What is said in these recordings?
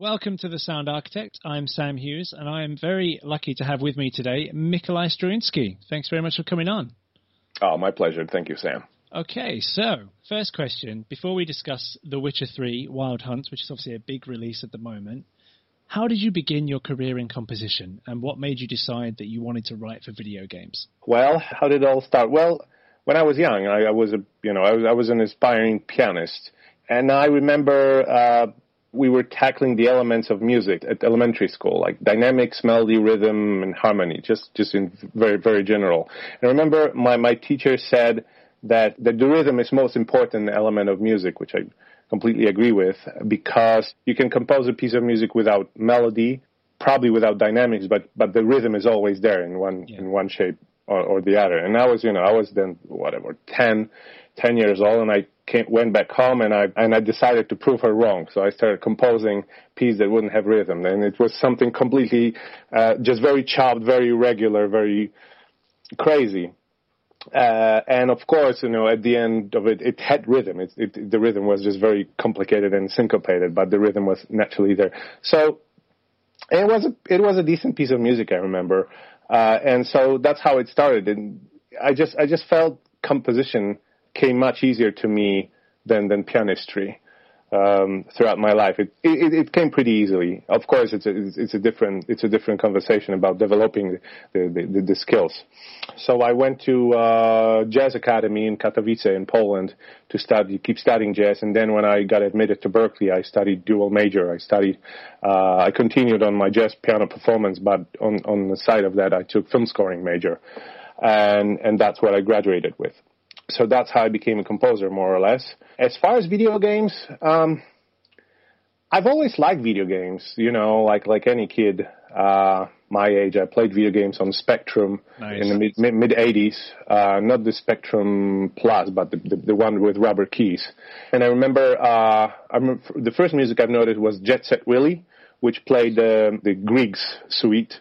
Welcome to the Sound Architect. I'm Sam Hughes, and I am very lucky to have with me today Mikolai Stroinski. Thanks very much for coming on. Oh, my pleasure. Thank you, Sam. Okay, so first question before we discuss The Witcher 3 Wild Hunt, which is obviously a big release at the moment, how did you begin your career in composition, and what made you decide that you wanted to write for video games? Well, how did it all start? Well, when I was young, I, I was a you know I was, I was an aspiring pianist, and I remember uh, we were tackling the elements of music at elementary school, like dynamics, melody, rhythm, and harmony, just just in very very general. And I remember my my teacher said that that the rhythm is most important element of music, which I completely agree with, because you can compose a piece of music without melody, probably without dynamics, but but the rhythm is always there in one yeah. in one shape or, or the other. And I was you know I was then whatever 10, 10 years old, and I came, went back home and I and I decided to prove her wrong. So I started composing pieces that wouldn't have rhythm, and it was something completely uh, just very chopped, very irregular, very crazy. Uh, and of course, you know, at the end of it, it had rhythm. It, it, the rhythm was just very complicated and syncopated, but the rhythm was naturally there. So it was a, it was a decent piece of music, I remember. Uh, and so that's how it started. And I just, I just felt composition came much easier to me than than pianistry um, throughout my life. It, it, it came pretty easily. Of course, it's a it's a different it's a different conversation about developing the the, the, the skills. So I went to uh, jazz academy in Katowice in Poland to study keep studying jazz, and then when I got admitted to Berklee, I studied dual major. I studied uh, I continued on my jazz piano performance, but on on the side of that, I took film scoring major, and and that's what I graduated with so that's how I became a composer, more or less. As far as video games, um, I've always liked video games. You know, like like any kid uh, my age, I played video games on Spectrum nice. in the mid mid, mid 80s. Uh, not the Spectrum Plus, but the, the, the one with rubber keys. And I remember, uh, I remember the first music I've noticed was Jet Set Willy, which played uh, the Grieg's suite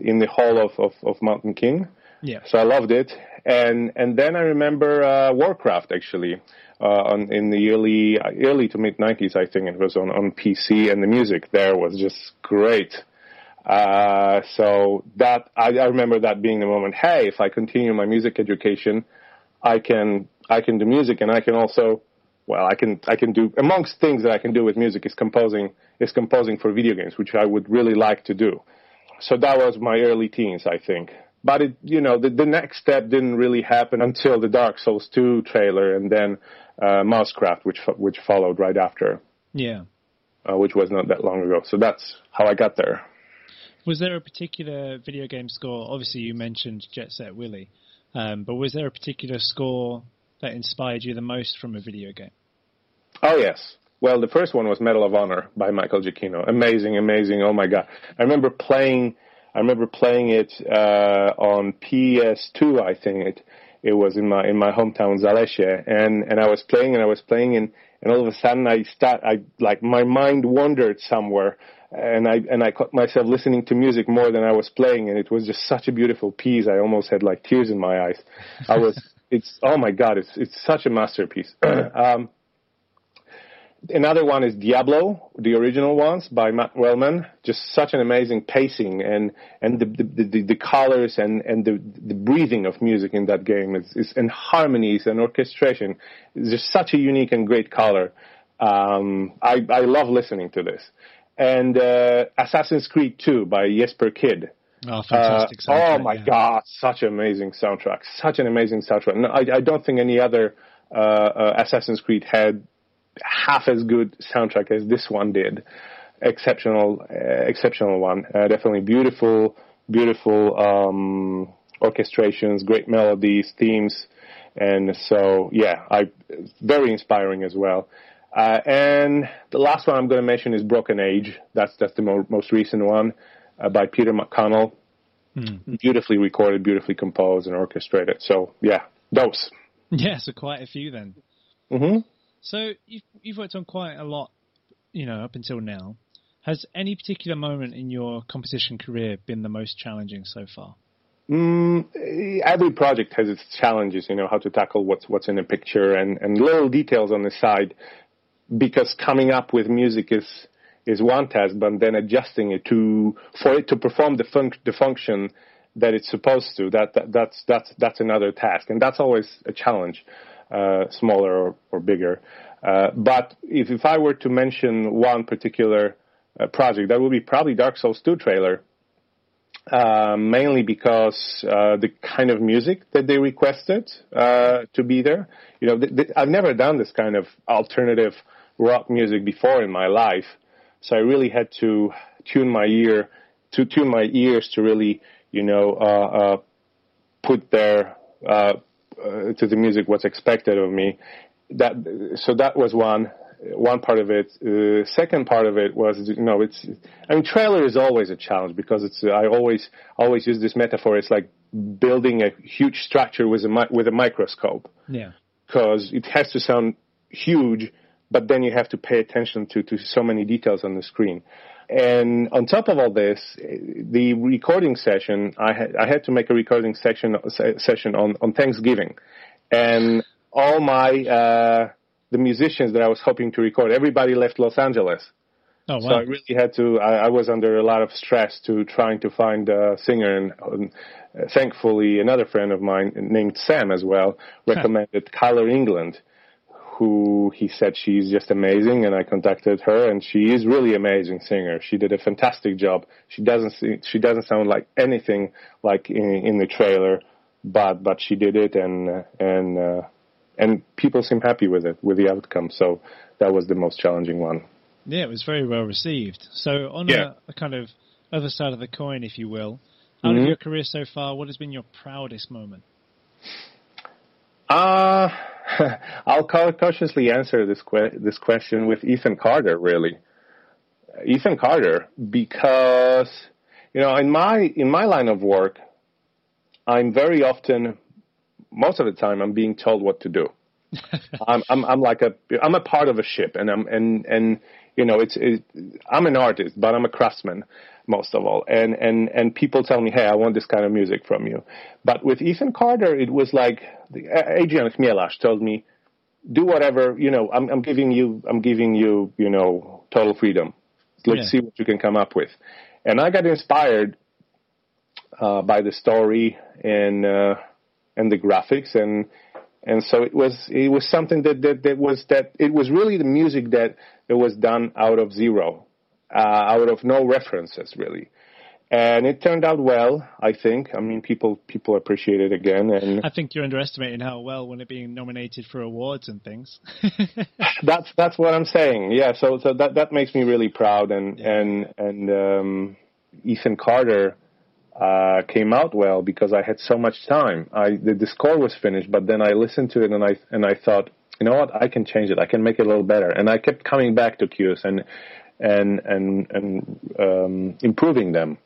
in the hall of, of, of Mountain King. Yeah. So I loved it, and and then I remember uh, Warcraft actually. Uh, on, in the early early to mid 90s, I think it was on, on PC, and the music there was just great. Uh, so that I, I remember that being the moment. Hey, if I continue my music education, I can I can do music, and I can also well, I can I can do amongst things that I can do with music is composing is composing for video games, which I would really like to do. So that was my early teens, I think but it, you know, the, the next step didn't really happen until the Dark Souls 2 trailer and then uh, Mousecraft, which which followed right after. Yeah. Uh, which was not that long ago. So that's how I got there. Was there a particular video game score? Obviously, you mentioned Jet Set Willy, um, but was there a particular score that inspired you the most from a video game? Oh yes. Well, the first one was Medal of Honor by Michael Giacchino. Amazing, amazing. Oh my god! I remember playing I remember playing it uh, on PS2. I think it it was in my in my hometown Zalesie, and and I was playing and I was playing and and all of a sudden I start I like my mind wandered somewhere. And I and I caught myself listening to music more than I was playing. And it was just such a beautiful piece. I almost had like tears in my eyes. I was it's oh my god it's it's such a masterpiece. Um, another one is Diablo, the original ones by Matt Uelmen. Just such an amazing pacing and and the the, the, the colors and and the the breathing of music in that game is, is and harmonies and orchestration is just such a unique and great color. Um, I I love listening to this. And uh, Assassin's Creed 2 by Jesper Kyd. Oh, fantastic! Uh, oh my yeah. God, such an amazing soundtrack! Such an amazing soundtrack. No, I, I don't think any other uh, uh, Assassin's Creed had half as good soundtrack as this one did. Exceptional, uh, exceptional one. Uh, definitely beautiful, beautiful um, orchestrations, great melodies, themes, and so yeah, I very inspiring as well. Uh, and the last one I'm going to mention is Broken Age. That's that's the mo- most recent one uh, by Peter McConnell. Hmm. Beautifully recorded, beautifully composed, and orchestrated. So yeah, those. Yeah, so quite a few then. Mm-hmm. So you've, you've worked on quite a lot, you know, up until now. Has any particular moment in your composition career been the most challenging so far? Mm, every project has its challenges, you know, how to tackle what's what's in the picture and, and little details on the side, because coming up with music is is one task, but then adjusting it to for it to perform the fun- the function that it's supposed to. That, that that's that's that's another task, and that's always a challenge, smaller or, or bigger. Uh, but if if I were to mention one particular uh, project, that would be probably Dark Souls 2 trailer. Uh, mainly because uh, the kind of music that they requested uh, to be there. You know, th- th- I've never done this kind of alternative rock music before in my life, so I really had to tune my ear to tune my ears to really, you know, uh, uh, put there uh, uh, to the music what's expected of me. That so that was one one part of it. Uh, second part of it was, you know, it's. I mean, trailer is always a challenge because it's. I always always use this metaphor. It's like building a huge structure with a with a microscope. Yeah. Because it has to sound huge, but then you have to pay attention to to so many details on the screen. And on top of all this, the recording session, I had I had to make a recording section session on on Thanksgiving, and all my. Uh, the musicians that I was hoping to record. Everybody left Los Angeles. Oh, wow. So I really had to. I, I, was under a lot of stress to trying to find a singer, and um, thankfully, another friend of mine named Sam as well recommended Kyler England, who he said she's just amazing, and I contacted her, and she is really amazing singer. She did a fantastic job. She doesn't she doesn't sound like anything like in, in the trailer, but but she did it, and and. Uh, and people seem happy with it, with the outcome. So that was the most challenging one. Yeah, it was very well received. So on yeah. a, a, kind of other side of the coin, if you will, out mm-hmm. of your career so far, what has been your proudest moment? Uh, I'll cautiously answer this que- this question with Ethan Carter. Really, Ethan Carter, because you know, in my in my line of work, I'm very often most of the time I'm being told what to do. I'm, I'm I'm like a I'm a part of a ship, and I'm and and you know it's it, I'm an artist, but I'm a craftsman most of all, and and and people tell me, hey, I want this kind of music from you. But with Ethan Carter, it was like the, Adrian Chmielarz told me, do whatever you know. I'm I'm giving you I'm giving you you know total freedom. Let's yeah. see what you can come up with, and I got inspired uh, by the story and. Uh, and the graphics and and so it was it was something that that, that was that it was really the music that that was done out of zero uh, out of no references really. And it turned out well i think. I mean people people appreciate it again and i think you're underestimating how well when it being nominated for awards and things. That's that's what i'm saying. Yeah so so that that makes me really proud and yeah. and and um ethan carter uh, came out well because I had so much time. I the, the score was finished, but then I listened to it and I and I thought, you know what, I can change it. I can make it a little better. And I kept coming back to cues and and and and um, improving them,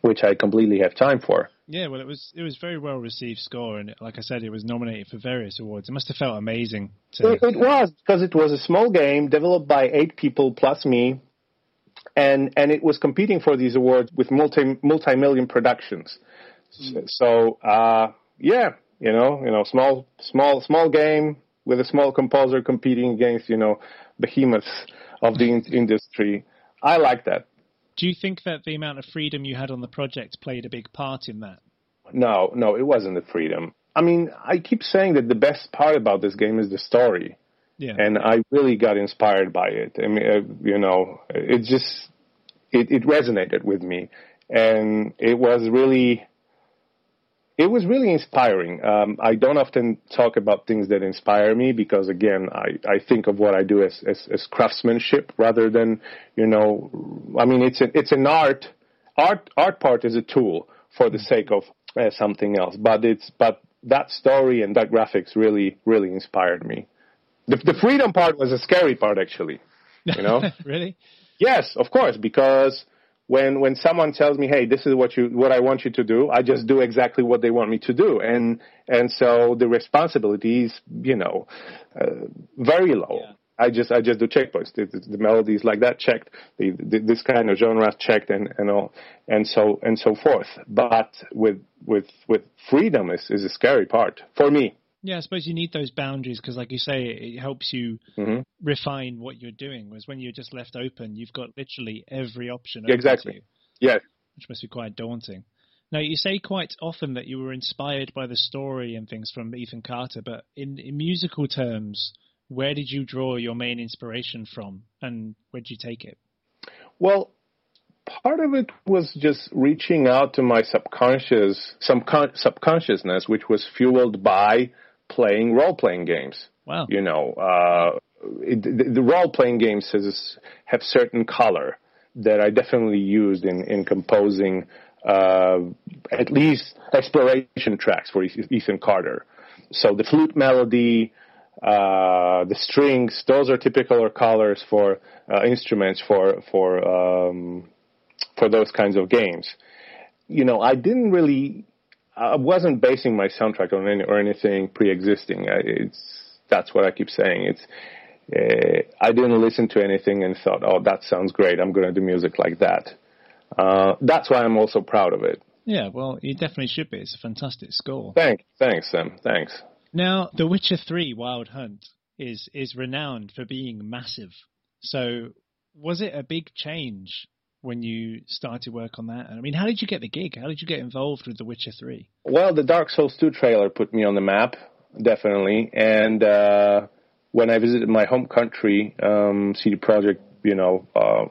which I completely have time for. Yeah, well, it was it was very well received score, and like I said, it was nominated for various awards. It must have felt amazing. To... It, it was because it was a small game developed by eight people plus me, and and it was competing for these awards with multi multi million productions. Mm. So uh, yeah, you know, you know, small small small game with a small composer competing against you know behemoths of the in- industry. I like that. Do you think that the amount of freedom you had on the project played a big part in that? No, no, it wasn't the freedom. I mean, I keep saying that the best part about this game is the story. Yeah. And I really got inspired by it. I mean, uh, you know, it just it, it resonated with me, and it was really it was really inspiring. Um, I don't often talk about things that inspire me because, again, I, I think of what I do as, as, as craftsmanship rather than, you know, I mean, it's a, it's an art. Art art part is a tool for the sake of uh, something else, but it's but that story and that graphics really really inspired me. The, the freedom part was a scary part, actually. You know, really? Yes, of course, because when when someone tells me, "Hey, this is what you what I want you to do," I just do exactly what they want me to do, and and so the responsibility is, you know, uh, very low. Yeah. I just I just do checkpoints. The, the, the melodies like that checked, the, the, this kind of genre checked, and and all, and so and so forth. But with with with freedom is is a scary part for me. Yeah, I suppose you need those boundaries because, like you say, it helps you mm-hmm. refine what you're doing. Whereas when you're just left open, you've got literally every option. Exactly. Yes. Which must be quite daunting. Now, you say quite often that you were inspired by the story and things from Ethan Carter, but in, in musical terms, where did you draw your main inspiration from, and where did you take it? Well, part of it was just reaching out to my subconscious, some con- subconsciousness, which was fueled by playing role playing games. Wow. You know, uh, it, the, the role playing games has, have certain color that I definitely used in, in composing uh, at least exploration tracks for Ethan Carter. So the flute melody, uh, the strings, those are typical colors for uh, instruments for for um, for those kinds of games. You know, I didn't really, I wasn't basing my soundtrack on any or anything pre-existing. It's that's what I keep saying. It's uh, I didn't listen to anything and thought, oh, that sounds great. I'm going to do music like that. Uh, that's why I'm also proud of it. Yeah, well, you definitely should be. It's a fantastic score. Thanks, thanks, Sam. Thanks. Now, The Witcher 3 Wild Hunt is is renowned for being massive. So, was it a big change when you started work on that? I mean, how did you get the gig? How did you get involved with The Witcher 3? Well, the Dark Souls 2 trailer put me on the map, definitely. And uh, when I visited my home country, um, CD Projekt, you know, uh,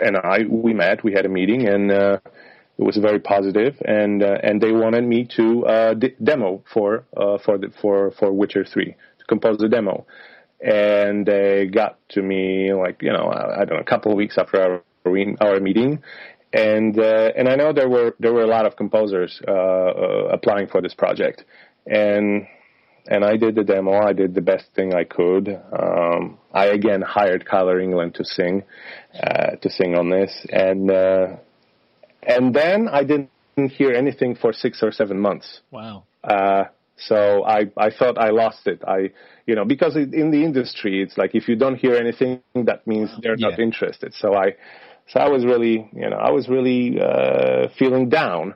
and I we met, we had a meeting, and uh, it was very positive, and uh, and they wanted me to uh, d- demo for uh, for the, for for Witcher three to compose the demo, and they got to me like you know I don't know a couple of weeks after our our meeting, and uh, and I know there were there were a lot of composers uh, uh, applying for this project, and and I did the demo. I did the best thing I could. Um, I again hired Kyler England to sing, uh, to sing on this, and uh, and then I didn't hear anything for six or seven months. Wow. Uh, so I I thought I lost it. I you know because in the industry it's like if you don't hear anything that means they're yeah. not interested. So I so I was really you know I was really uh, feeling down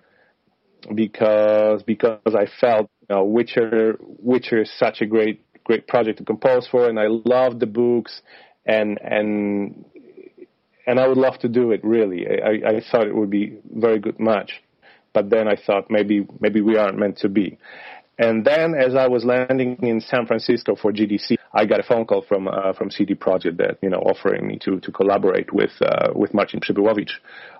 because because I felt you know Witcher Witcher is such a great great project to compose for, and I love the books, and and and I would love to do it. Really, I, I thought it would be very good match, but then I thought maybe maybe we aren't meant to be. And then, as I was landing in San Francisco for GDC, I got a phone call from uh, from CD Projekt that you know offering me to to collaborate with uh, with Marcin Przybyłowicz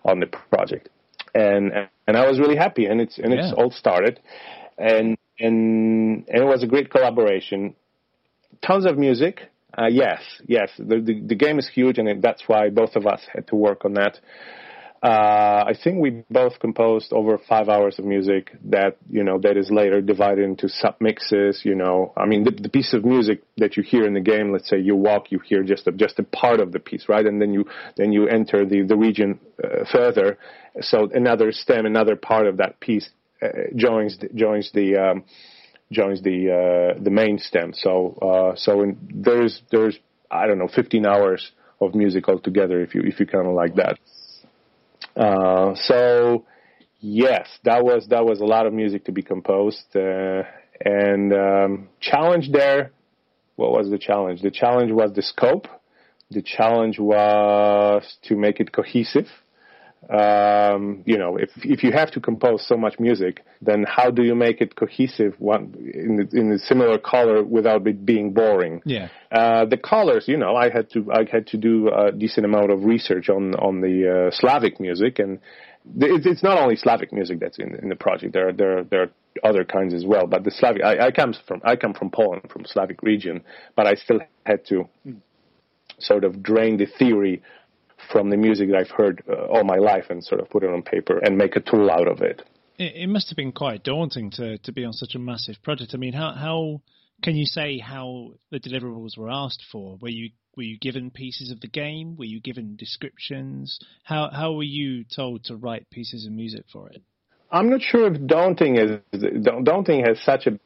on the project and and I was really happy, and it's and it's all started, and and and it was a great collaboration. Tons of music, uh, yes, yes. The, the, the game is huge, and that's why both of us had to work on that. Uh, I think we both composed over five hours of music that you know that is later divided into sub mixes. You know, I mean, the, the, piece of music that you hear in the game. Let's say you walk, you hear just a, just a part of the piece, right? And then you then you enter the the region uh, further. So another stem, another part of that piece uh, joins joins the um, joins the uh, the main stem. So uh, so in, there's there's I don't know 15 hours of music altogether if you if you kind of like that. Uh, so yes, that was that was a lot of music to be composed, uh, and um, challenge there. What was the challenge? The challenge was the scope. The challenge was to make it cohesive. Um, you know, if if you have to compose so much music, then how do you make it cohesive one in in a similar color without it being boring? Yeah. Uh, the colors, you know, I had to I had to do a decent amount of research on on the uh, Slavic music, and it, it's not only Slavic music that's in, in the project. There are, there are, there are other kinds as well. But the Slavic, I, I come from I come from Poland, from Slavic region, but I still had to sort of drain the theory from the music that I've heard uh, all my life and sort of put it on paper and make a tool out of it. It, it must have been quite daunting to, to be on such a massive project. I mean, how, how can you say how the deliverables were asked for? Were you were you given pieces of the game? Were you given descriptions? How how were you told to write pieces of music for it? I'm not sure if daunting is daunting has such a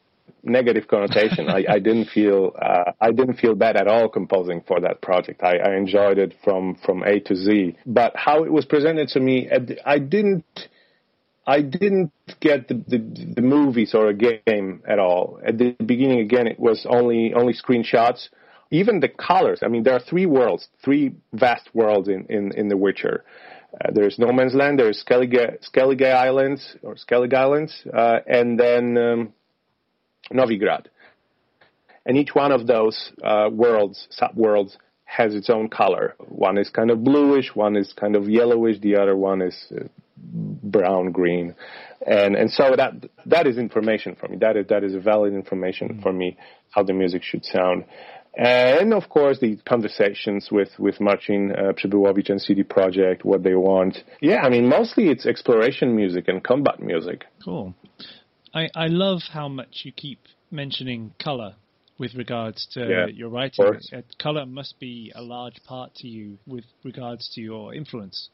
negative connotation. I, I, didn't feel uh, I didn't feel bad at all composing for that project. I, I, enjoyed it from from A to Z. But how it was presented to me, I didn't I didn't get the, the, the movies or a game at all. At the beginning, again, it was only only screenshots. Even the colors. I mean, there are three worlds, three vast worlds in in, in The Witcher. Uh, there's No Man's Land, there's Skellige, Skellige Islands or Skellige Islands, uh, and then um, Novigrad. And each one of those uh, worlds, sub-worlds, has its own color. One is kind of bluish, one is kind of yellowish, the other one is uh, brown green, and and so that that is information for me. That is that is valid information mm-hmm. for me how the music should sound. And of course, the conversations with with Marcin uh, Przybyłowicz and CD Projekt, what they want. Yeah, I mean, mostly it's exploration music and combat music. Cool. I I love how much you keep mentioning color with regards to yeah, your writing. Uh, color must be a large part to you with regards to your influence.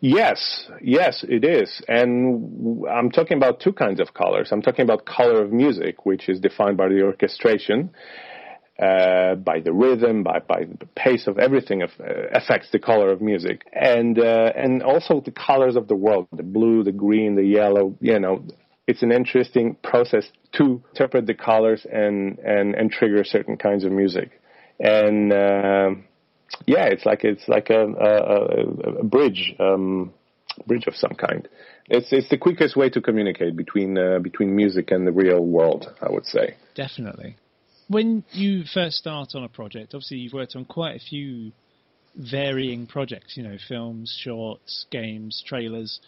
Yes, yes, it is. And I'm talking about two kinds of colors. I'm talking about color of music, which is defined by the orchestration uh, by the rhythm, by, by the pace of everything uh, affects the color of music, and uh, and also the colors of the world, the blue, the green, the yellow. You know, it's an interesting process to interpret the colors and and and trigger certain kinds of music, and uh, yeah, it's like it's like a a, a bridge. Um, bridge of some kind. It's it's the quickest way to communicate between uh, between music and the real world. I would say. Definitely when you first start on a project, obviously you've worked on quite a few varying projects, you know, films, shorts, games, trailers.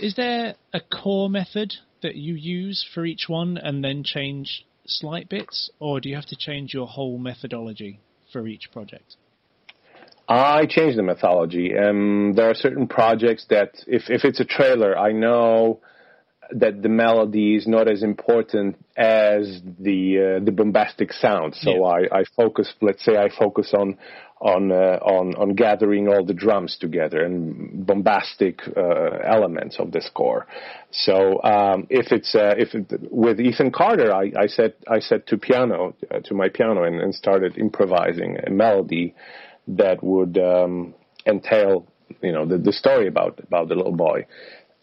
Is there a core method that you use for each one and then change slight bits, or do you have to change your whole methodology for each project? I change the methodology. Um, there are certain projects that, if, if it's a trailer, I know that the melody is not as important as the uh, the bombastic sound. So yeah. I, I focus, let's say, I focus on on uh, on on gathering all the drums together and bombastic uh, elements of the score. So um, if it's uh, if it, with Ethan Carter, I, I set I set to piano uh, to my piano and, and, started improvising a melody that would um, entail you know the, the story about about the little boy.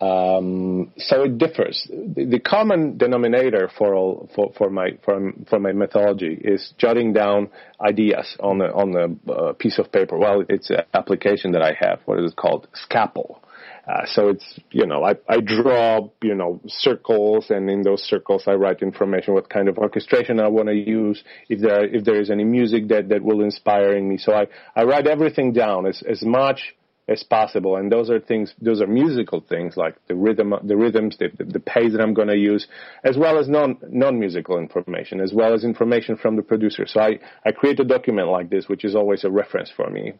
Um, so it differs. The, the, common denominator for all for, for my for, for my methodology is jotting down ideas on a, on a uh, piece of paper. Well, it's an application that I have. What is it called? Scapple. Uh, so it's you know I, I draw you know circles and in those circles I write information what kind of orchestration I want to use if there if there is any music that that will inspire in me so I I write everything down as as much as possible. And those are things, those are musical things like the rhythm, the rhythms, the, the pace that I'm going to use, as well as non, non-musical information, as well as information from the producer. So I, I create a document like this, which is always a reference for me.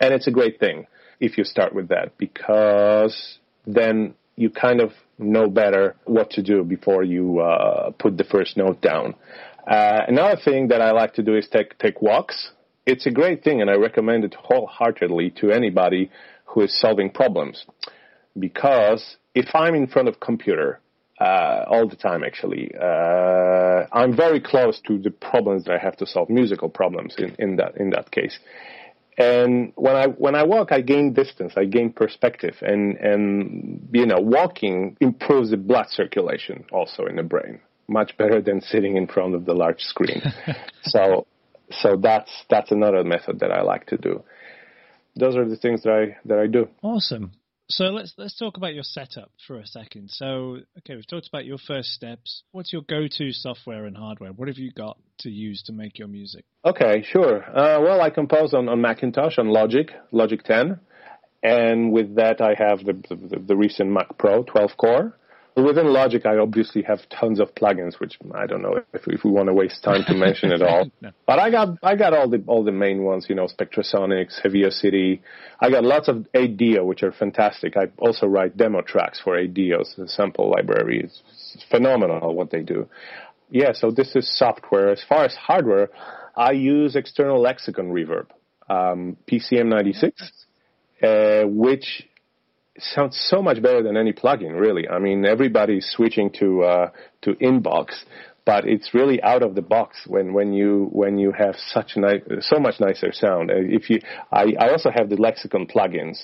And it's a great thing if you start with that because then you kind of know better what to do before you uh, put the first note down. Uh, another thing that I like to do is take take walks it's a great thing, and I recommend it wholeheartedly to anybody who is solving problems. Because if I'm in front of computer uh, all the time, actually, uh, I'm very close to the problems that I have to solve, musical problems in, in that in that case. And when I when I walk, I gain distance, I gain perspective, and and you know, walking improves the blood circulation also in the brain much better than sitting in front of the large screen. so so that's that's another method that I like to do. Those are the things that I that I do. Awesome. So let's let's talk about your setup for a second. So okay, we've talked about your first steps. What's your go-to software and hardware? What have you got to use to make your music? Okay, sure. Uh, well, I compose on, on Macintosh on Logic, Logic 10, and with that I have the the, the recent Mac Pro 12 core. Within Logic, I obviously have tons of plugins, which I don't know if, if we want to waste time to mention it all. no. But I got I got all the all the main ones, you know, Spectrasonics, Heaviocity. I got lots of 8Dio, which are fantastic. I also write demo tracks for 8Dio's the sample library. It's, it's phenomenal what they do. Yeah, so this is software. As far as hardware, I use external lexicon reverb, um, PCM96, uh, which sounds so much better than any plugin, really. I mean, everybody's switching to uh, to Inbox, but it's really out of the box when, when you when you have such nice, so much nicer sound. Uh, if you, I, I also have the Lexicon plugins,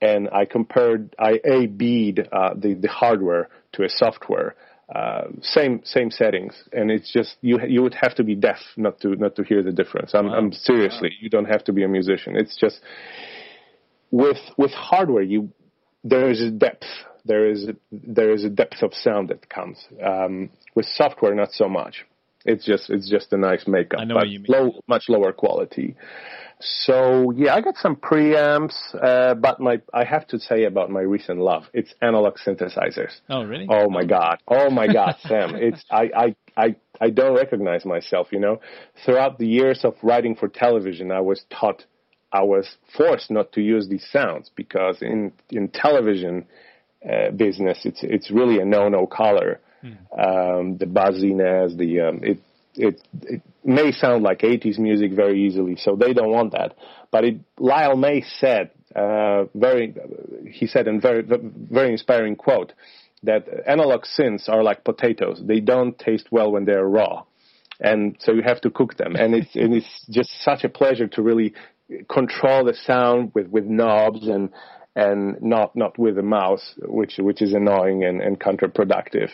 and I compared, I A B'd uh, the the hardware to a software. Uh, same same settings, and it's just you you would have to be deaf not to not to hear the difference. I'm, wow. I'm seriously, wow. you don't have to be a musician. It's just with with hardware, you there is a depth. There is a, there is a depth of sound that comes. Um, with software, not so much. It's just it's just a nice makeup, but low, much lower quality. So yeah, I got some preamps, uh, but my I have to say about my recent love, it's analog synthesizers. Oh really? Oh my god! Oh my god, Sam! It's I I I I don't recognize myself. You know, throughout the years of writing for television, I was taught, I was forced not to use these sounds because in in television uh, business, it's it's really a no no color. Hmm. Um, the buzziness, the um, it it it may sound like 80s music very easily, so they don't want that. But it, Lyle Mays said uh, very, he said in very very inspiring quote that analog synths are like potatoes; they don't taste well when they're raw, and so you have to cook them. And it's and it's just such a pleasure to really control the sound with with knobs and and not not with a mouse, which which is annoying and, and counterproductive.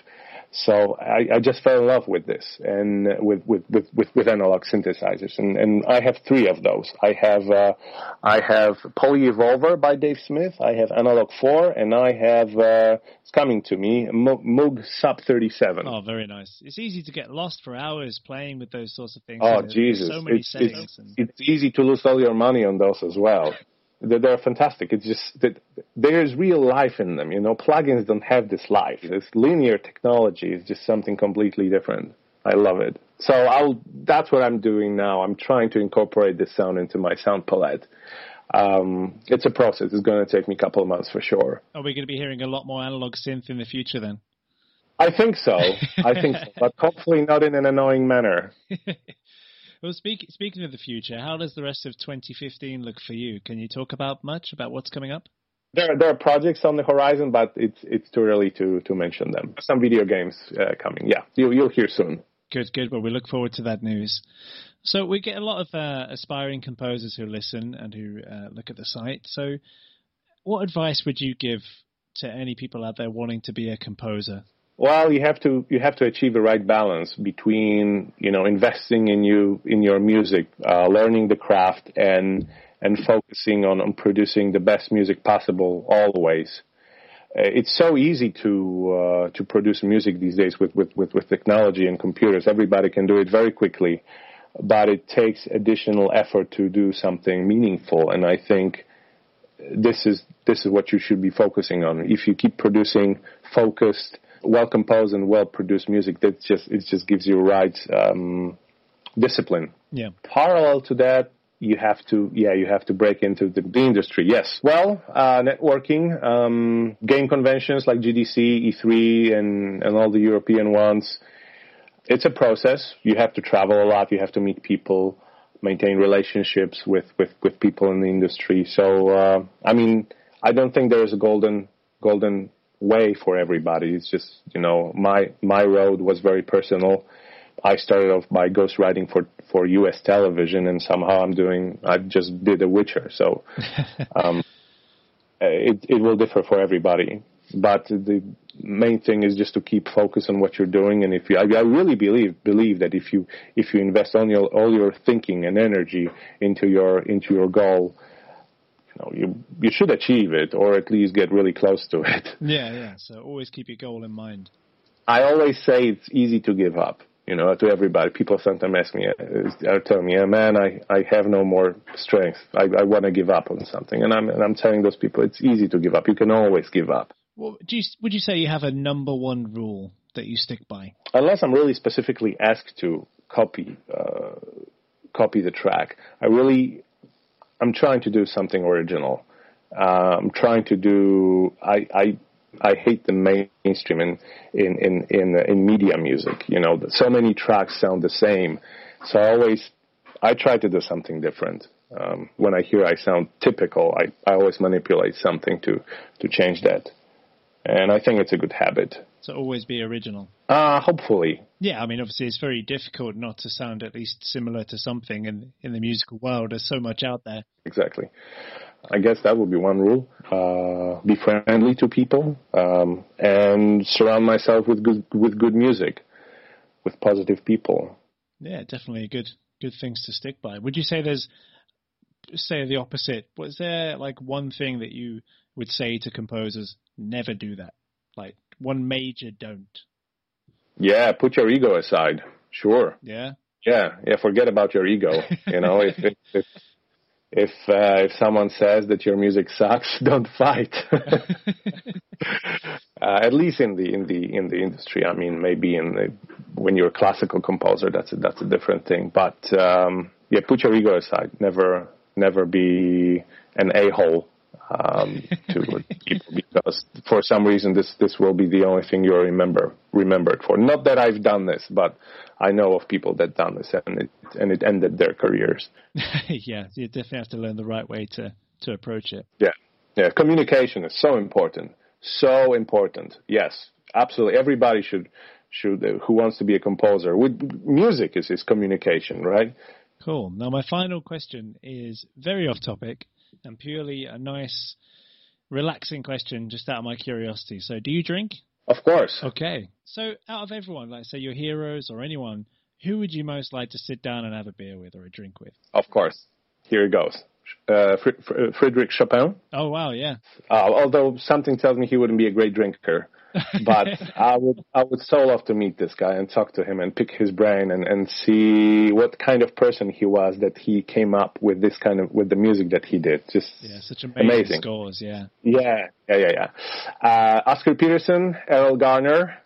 So I, I, just fell in love with this and with, with, with, with, with analog synthesizers. And, and I have three of those. I have, uh, I have Poly Evolver by Dave Smith. I have Analog 4 and I have, uh, it's coming to me, Moog Sub 37. Oh, very nice. It's easy to get lost for hours playing with those sorts of things. Oh, Jesus. So many it's. It's, and... it's easy to lose all your money on those as well they're fantastic. It's just that there's real life in them. You know, plugins don't have this life. This linear technology is just something completely different. I love it. So I'll, that's what I'm doing now. I'm trying to incorporate this sound into my sound palette. Um, it's a process. It's going to take me a couple of months for sure. Are we going to be hearing a lot more analog synth in the future then? I think so. I think so, but hopefully not in an annoying manner. Well, speak, speaking of the future, how does the rest of 2015 look for you? Can you talk about much about what's coming up? There, there are projects on the horizon, but it's it's too early to to mention them. Some video games uh, coming. Yeah, you, you'll hear soon. Good, good. Well, we look forward to that news. So we get a lot of uh, aspiring composers who listen and who uh, look at the site. So, what advice would you give to any people out there wanting to be a composer? Well, you have to you have to achieve the right balance between you know investing in you in your music, uh, learning the craft, and and focusing on, on producing the best music possible always. Uh, it's so easy to uh, to produce music these days with, with, with, with technology and computers. Everybody can do it very quickly, but it takes additional effort to do something meaningful. And I think this is this is what you should be focusing on. If you keep producing focused well composed and well produced music that just it just gives you right um, discipline. Yeah. Parallel to that, you have to yeah you have to break into the, the industry. Yes. Well, uh, networking, um, game conventions like GDC, E3, and and all the European ones. It's a process. You have to travel a lot. You have to meet people, maintain relationships with with with people in the industry. So uh, I mean, I don't think there is a golden golden way for everybody. It's just you know my my road was very personal. I started off by ghostwriting for for U.S. television, and somehow I'm doing. I just did The Witcher, so um, it it will differ for everybody. But the main thing is just to keep focus on what you're doing, and if you, I, I really believe believe that if you if you invest all your all your thinking and energy into your into your goal, you know you you should achieve it or at least get really close to it. Yeah, yeah. So always keep your goal in mind. I always say it's easy to give up. You know, to everybody. People sometimes ask me, uh, are telling me, yeah, man, I, I have no more strength. I, I want to give up on something. And I'm, and I'm telling those people, it's easy to give up. You can always give up. Well, do you, would you say you have a number one rule that you stick by? Unless I'm really specifically asked to copy, uh, copy the track, I really I'm trying to do something original. Uh, I'm trying to do. I I I hate the mainstream in in in in, in media music. You know, so many tracks sound the same. So I always I try to do something different. Um, when I hear I sound typical, I, I always manipulate something to to change that, and I think it's a good habit. To always be original. Uh, hopefully. Yeah, I mean, obviously, it's very difficult not to sound at least similar to something in in the musical world. There's so much out there. Exactly. I guess that would be one rule. Uh, be friendly to people um, and surround myself with good with good music, with positive people. Yeah, definitely good good things to stick by. Would you say there's say the opposite? Was there like one thing that you would say to composers, never do that? Like one major don't. Yeah, put your ego aside. Sure. Yeah. Yeah, yeah. Forget about your ego. You know, if if if if, uh, if someone says that your music sucks, don't fight. uh, at least in the in the in the industry. I mean, maybe in the when you're a classical composer, that's a, that's a different thing. But um, yeah, put your ego aside. Never never be an a hole um, to people because for some reason this this will be the only thing you'll remember remembered for. Not that I've done this, but I know of people that done this and it and it ended their careers. yeah, you definitely have to learn the right way to to approach it. Yeah, yeah. Communication is so important, so important. Yes, absolutely. Everybody should should uh, who wants to be a composer. With music is is communication, right? Cool. Now my final question is very off topic and purely a nice, relaxing question just out of my curiosity. So, do you drink? Of course. Okay. So, out of everyone, like say your heroes or anyone, who would you most like to sit down and have a beer with or a drink with? Of course. Here it goes. Uh, Frédéric Chopin. Oh wow, yeah. Uh, although something tells me he wouldn't be a great drinker but I would I would so love to meet this guy and talk to him and pick his brain and, and see what kind of person he was that he came up with this kind of with the music that he did. Just yeah, such amazing, amazing. scores. Yeah, yeah, yeah, yeah, yeah. Uh, Oscar Peterson, Erroll Garner,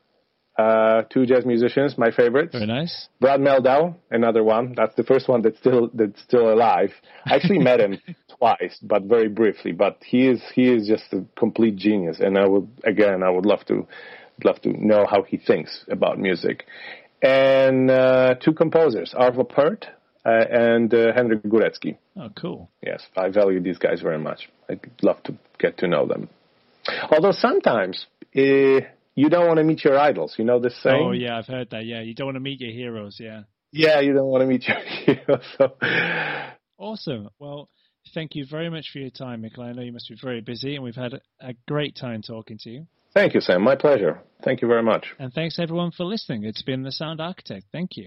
uh, two jazz musicians, my favorites. Very nice. Brad Mehldau, another one. That's the first one that's still that's still alive. I actually met him twice, but very briefly. But he is he is just a complete genius, and I would again I would love to love to know how he thinks about music. And uh, two composers, Arvo Pärt uh, and uh, Henryk Górecki. Oh, cool. Yes, I value these guys very much. I'd love to get to know them. Although sometimes. Uh, you don't want to meet your idols. You know this oh, saying? Oh yeah, I've heard that. Yeah, you don't want to meet your heroes. Yeah. Yeah, you don't want to meet your heroes. So. Awesome. Well, thank you very much for your time, Mikkel. I know you must be very busy, and we've had a great time talking to you. Thank you, Sam. My pleasure. Thank you very much. And thanks everyone for listening. It's been the Sound Architect. Thank you.